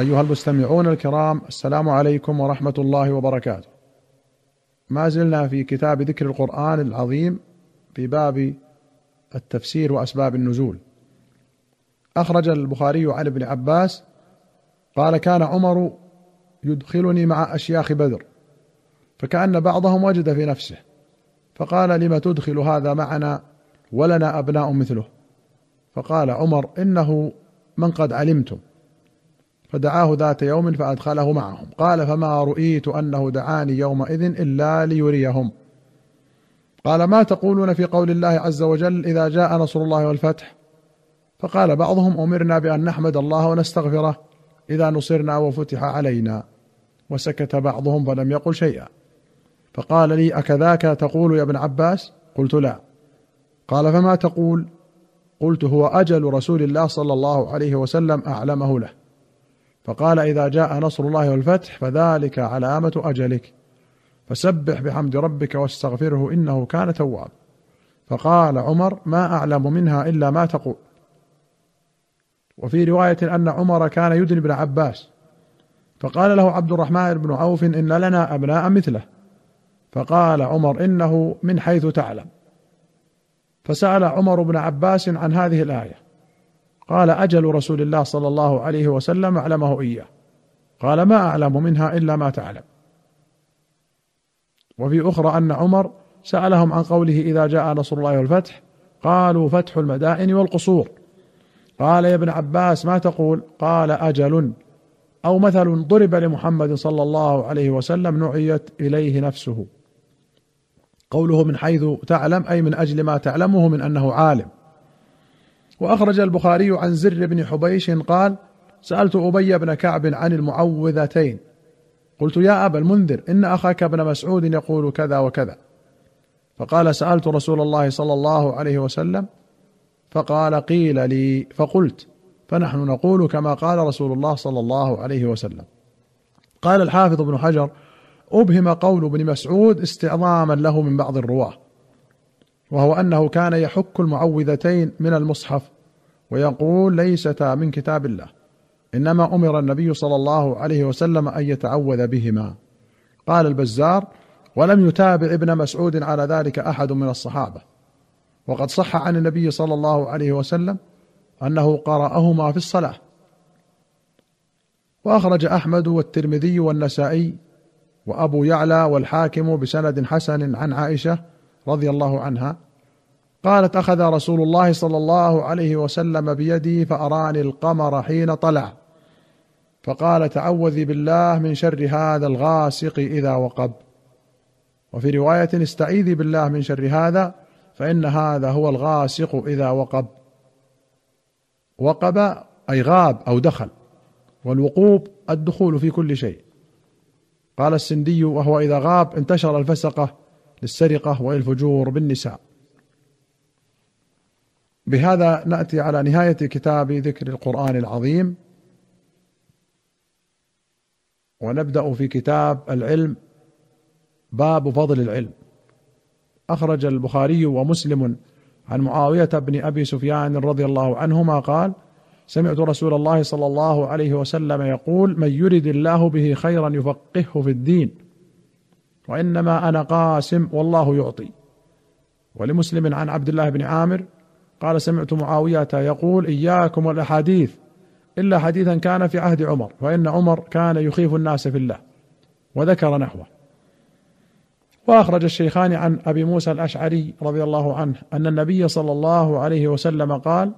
أيها المستمعون الكرام السلام عليكم ورحمة الله وبركاته. ما زلنا في كتاب ذكر القرآن العظيم في باب التفسير وأسباب النزول. أخرج البخاري عن ابن عباس قال كان عمر يدخلني مع أشياخ بدر فكأن بعضهم وجد في نفسه فقال لم تدخل هذا معنا ولنا أبناء مثله فقال عمر إنه من قد علمتم فدعاه ذات يوم فأدخله معهم. قال فما رؤيت أنه دعاني يومئذ إلا ليريهم. قال ما تقولون في قول الله عز وجل إذا جاء نصر الله والفتح؟ فقال بعضهم أمرنا بأن نحمد الله ونستغفره إذا نصرنا وفتح علينا. وسكت بعضهم فلم يقل شيئا. فقال لي أكذاك تقول يا ابن عباس؟ قلت لا. قال فما تقول؟ قلت هو أجل رسول الله صلى الله عليه وسلم أعلمه له. فقال إذا جاء نصر الله والفتح فذلك علامة أجلك. فسبح بحمد ربك واستغفره إنه كان توابا فقال عمر ما أعلم منها إلا ما تقول. وفي رواية أن عمر كان يدني ابن عباس. فقال له عبد الرحمن بن عوف إن لنا أبناء مثله. فقال عمر إنه من حيث تعلم. فسأل عمر بن عباس عن هذه الآية. قال أجل رسول الله صلى الله عليه وسلم أعلمه إياه. قال ما أعلم منها إلا ما تعلم. وفي أخرى أن عمر سألهم عن قوله إذا جاء نصر الله والفتح قالوا فتح المدائن والقصور. قال يا ابن عباس ما تقول؟ قال أجل أو مثل ضرب لمحمد صلى الله عليه وسلم نعيت إليه نفسه. قوله من حيث تعلم أي من أجل ما تعلمه من أنه عالم. وأخرج البخاري عن زر بن حبيش قال سألت أبي بن كعب عن المعوذتين. قلت يا أبا المنذر إن أخاك ابن مسعود يقول كذا وكذا. فقال سألت رسول الله صلى الله عليه وسلم فقال قيل لي فقلت فنحن نقول كما قال رسول الله صلى الله عليه وسلم. قال الحافظ ابن حجر أبهم قول ابن مسعود استعظاما له من بعض الرواة وهو أنه كان يحك المعوذتين من المصحف ويقول ليستا من كتاب الله إنما أمر النبي صلى الله عليه وسلم أن يتعوذ بهما. قال البزار ولم يتابع ابن مسعود على ذلك أحد من الصحابة. وقد صح عن النبي صلى الله عليه وسلم أنه قرأهما في الصلاة. وأخرج أحمد والترمذي والنسائي وأبو يعلى والحاكم بسند حسن عن عائشة رضي الله عنها قالت أخذ رسول الله صلى الله عليه وسلم بيدي فأراني القمر حين طلع. فقال تعوذي بالله من شر هذا الغاسق إذا وقب. وفي رواية استعيذي بالله من شر هذا فإن هذا هو الغاسق إذا وقب. وقب أي غاب أو دخل. والوقوب الدخول في كل شيء. قال السندي وهو إذا غاب انتشر الفسقة للسرقة والفجور بالنساء. بهذا نأتي على نهاية كتاب ذكر القرآن العظيم. ونبدأ في كتاب العلم باب فضل العلم. أخرج البخاري ومسلم عن معاوية بن أبي سفيان رضي الله عنهما قال سمعت رسول الله صلى الله عليه وسلم يقول من يرد الله به خيرا يفقهه في الدين وإنما أنا قاسم والله يعطي. ولمسلم عن عبد الله بن عامر قال سمعت معاوية يقول إياكم والأحاديث إلا حديثا كان في عهد عمر فإن عمر كان يخيف الناس في الله وذكر نحوه. وأخرج الشيخان عن أبي موسى الأشعري رضي الله عنه أن النبي صلى الله عليه وسلم قال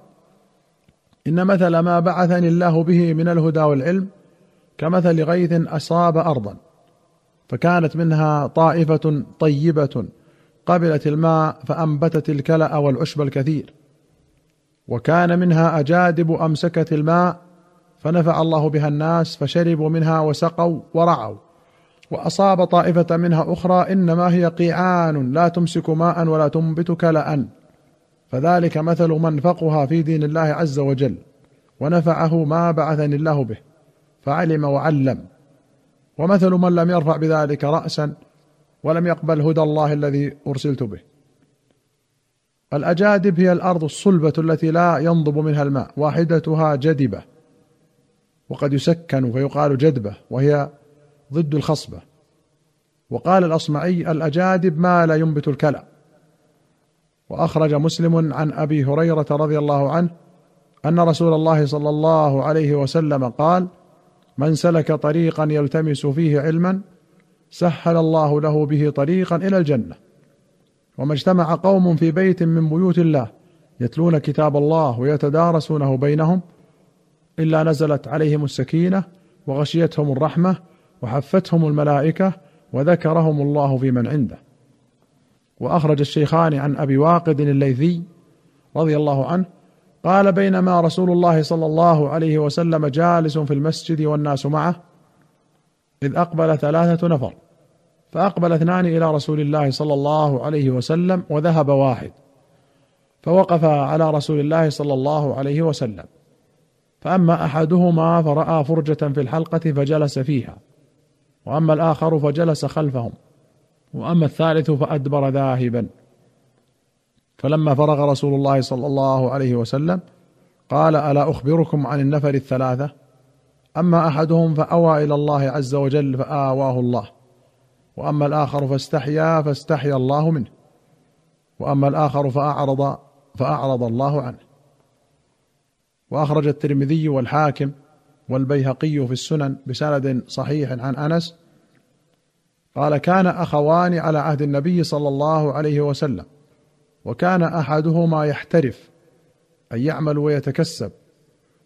إن مثل ما بعثني الله به من الهدى والعلم كمثل غيث أصاب ارضا فكانت منها طائفة طيبة قبلت الماء فأنبتت الكلأ والعشب الكثير. وكان منها أجادب أمسكت الماء فنفع الله بها الناس فشربوا منها وسقوا ورعوا. وأصاب طائفة منها أخرى إنما هي قيعان لا تمسك ماء ولا تنبت كلا. فذلك مثل من فقها في دين الله عز وجل ونفعه ما بعثني الله به فعلم وعلم. ومثل من لم يرفع بذلك راسا ولم يقبل هدى الله الذي أرسلت به. الأجادب هي الأرض الصلبة التي لا ينضب منها الماء واحدتها جدبة وقد يسكن فيقال جدبة وهي ضد الخصبة. وقال الأصمعي الأجادب ما لا ينبت الكلى. وأخرج مسلم عن أبي هريرة رضي الله عنه أن رسول الله صلى الله عليه وسلم قال من سلك طريقا يلتمس فيه علما سهل الله له به طريقا إلى الجنة. وما اجتمع قوم في بيت من بيوت الله يتلون كتاب الله ويتدارسونه بينهم إلا نزلت عليهم السكينة وغشيتهم الرحمة وحفتهم الملائكة وذكرهم الله في من عنده. وأخرج الشيخان عن أبي واقد الليثي رضي الله عنه قال بينما رسول الله صلى الله عليه وسلم جالس في المسجد والناس معه إذ أقبل ثلاثة نفر فأقبل اثنان إلى رسول الله صلى الله عليه وسلم وذهب واحد فوقف على رسول الله صلى الله عليه وسلم. فأما أحدهما فرأى فرجة في الحلقة فجلس فيها وأما الآخر فجلس خلفهم وأما الثالث فأدبر ذاهبا. فلما فرغ رسول الله صلى الله عليه وسلم قال ألا أخبركم عن النفر الثلاثة؟ أما أحدهم فأوى إلى الله عز وجل فآواه الله. وأما الآخر فاستحيا فاستحيا الله منه. وأما الآخر فأعرض فأعرض الله عنه. وأخرج الترمذي والحاكم والبيهقي في السنن بسند صحيح عن أنس قال كان أخوان على عهد النبي صلى الله عليه وسلم وكان أحدهما يحترف أي يعمل ويتكسب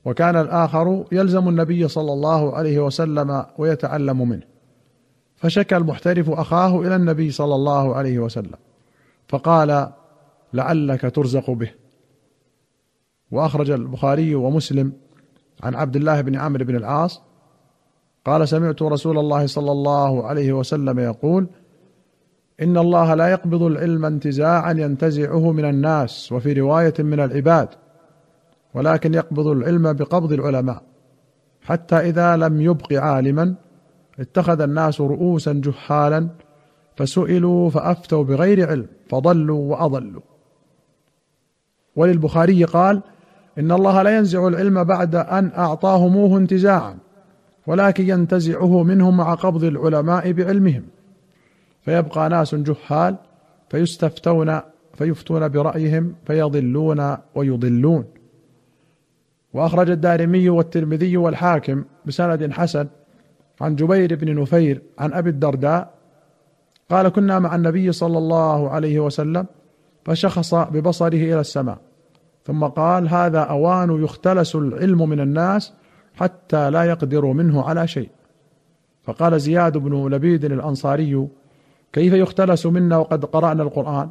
وكان الآخر يلزم النبي صلى الله عليه وسلم ويتعلم منه. فشكى المحترف أخاه إلى النبي صلى الله عليه وسلم فقال لعلك ترزق به. وأخرج البخاري ومسلم عن عبد الله بن عمرو بن العاص قال سمعت رسول الله صلى الله عليه وسلم يقول إن الله لا يقبض العلم انتزاعا ينتزعه من الناس وفي رواية من العباد ولكن يقبض العلم بقبض العلماء حتى إذا لم يبق عالما اتخذ الناس رؤوسا جهالا فسئلوا فأفتوا بغير علم فضلوا وأضلوا. وللبخاري قال إن الله لا ينزع العلم بعد أن أعطاهموه انتزاعا ولكن ينتزعه منهم مع قبض العلماء بعلمهم. فيبقى ناس جهال فيستفتون فيفتون برأيهم فيضلون ويضلون. وأخرج الدارمي والترمذي والحاكم بسند حسن عن جبير بن نفير عن أبي الدرداء قال كنا مع النبي صلى الله عليه وسلم فشخص ببصره إلى السماء ثم قال هذا أوان يختلس العلم من الناس حتى لا يقدر منه على شيء. فقال زياد بن لبيد الأنصاري كيف يختلس منا وقد قرأنا القرآن؟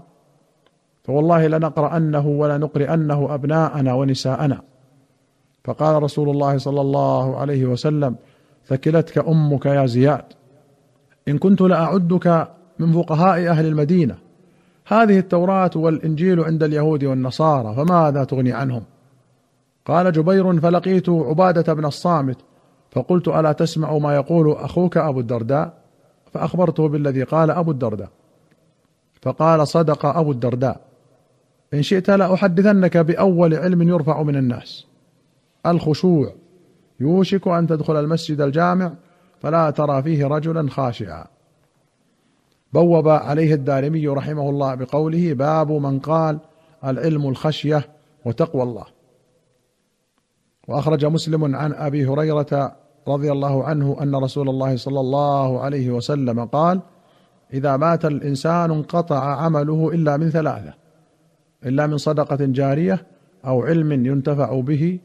فوالله لنقرأنه ولنقرئنه أبناءنا ونساءنا. فقال رسول الله صلى الله عليه وسلم ثكلتك أمك يا زياد. إن كنت لأعدك من فقهاء أهل المدينة. هذه التوراة والإنجيل عند اليهود والنصارى فماذا تغني عنهم؟ قال جبير فلقيت عبادة بن الصامت فقلت ألا تسمع ما يقول أخوك أبو الدرداء؟ فأخبرته بالذي قال أبو الدرداء. فقال صدق أبو الدرداء. إن شئت لأحدثنك بأول علم يرفع من الناس. الخشوع. يوشك أن تدخل المسجد الجامع فلا ترى فيه رجلا خاشعا. بوب عليه الدارمي رحمه الله بقوله باب من قال العلم الخشية وتقوى الله. وأخرج مسلم عن أبي هريرة رضي الله عنه أن رسول الله صلى الله عليه وسلم قال إذا مات الإنسان انقطع عمله إلا من ثلاثة إلا من صدقة جارية أو علم ينتفع به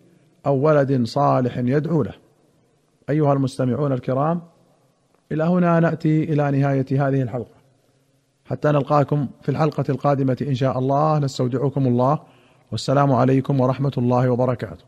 أو ولد صالح يدعو له. أيها المستمعون الكرام إلى هنا نأتي إلى نهاية هذه الحلقة. حتى نلقاكم في الحلقة القادمة إن شاء الله. نستودعكم الله. والسلام عليكم ورحمة الله وبركاته.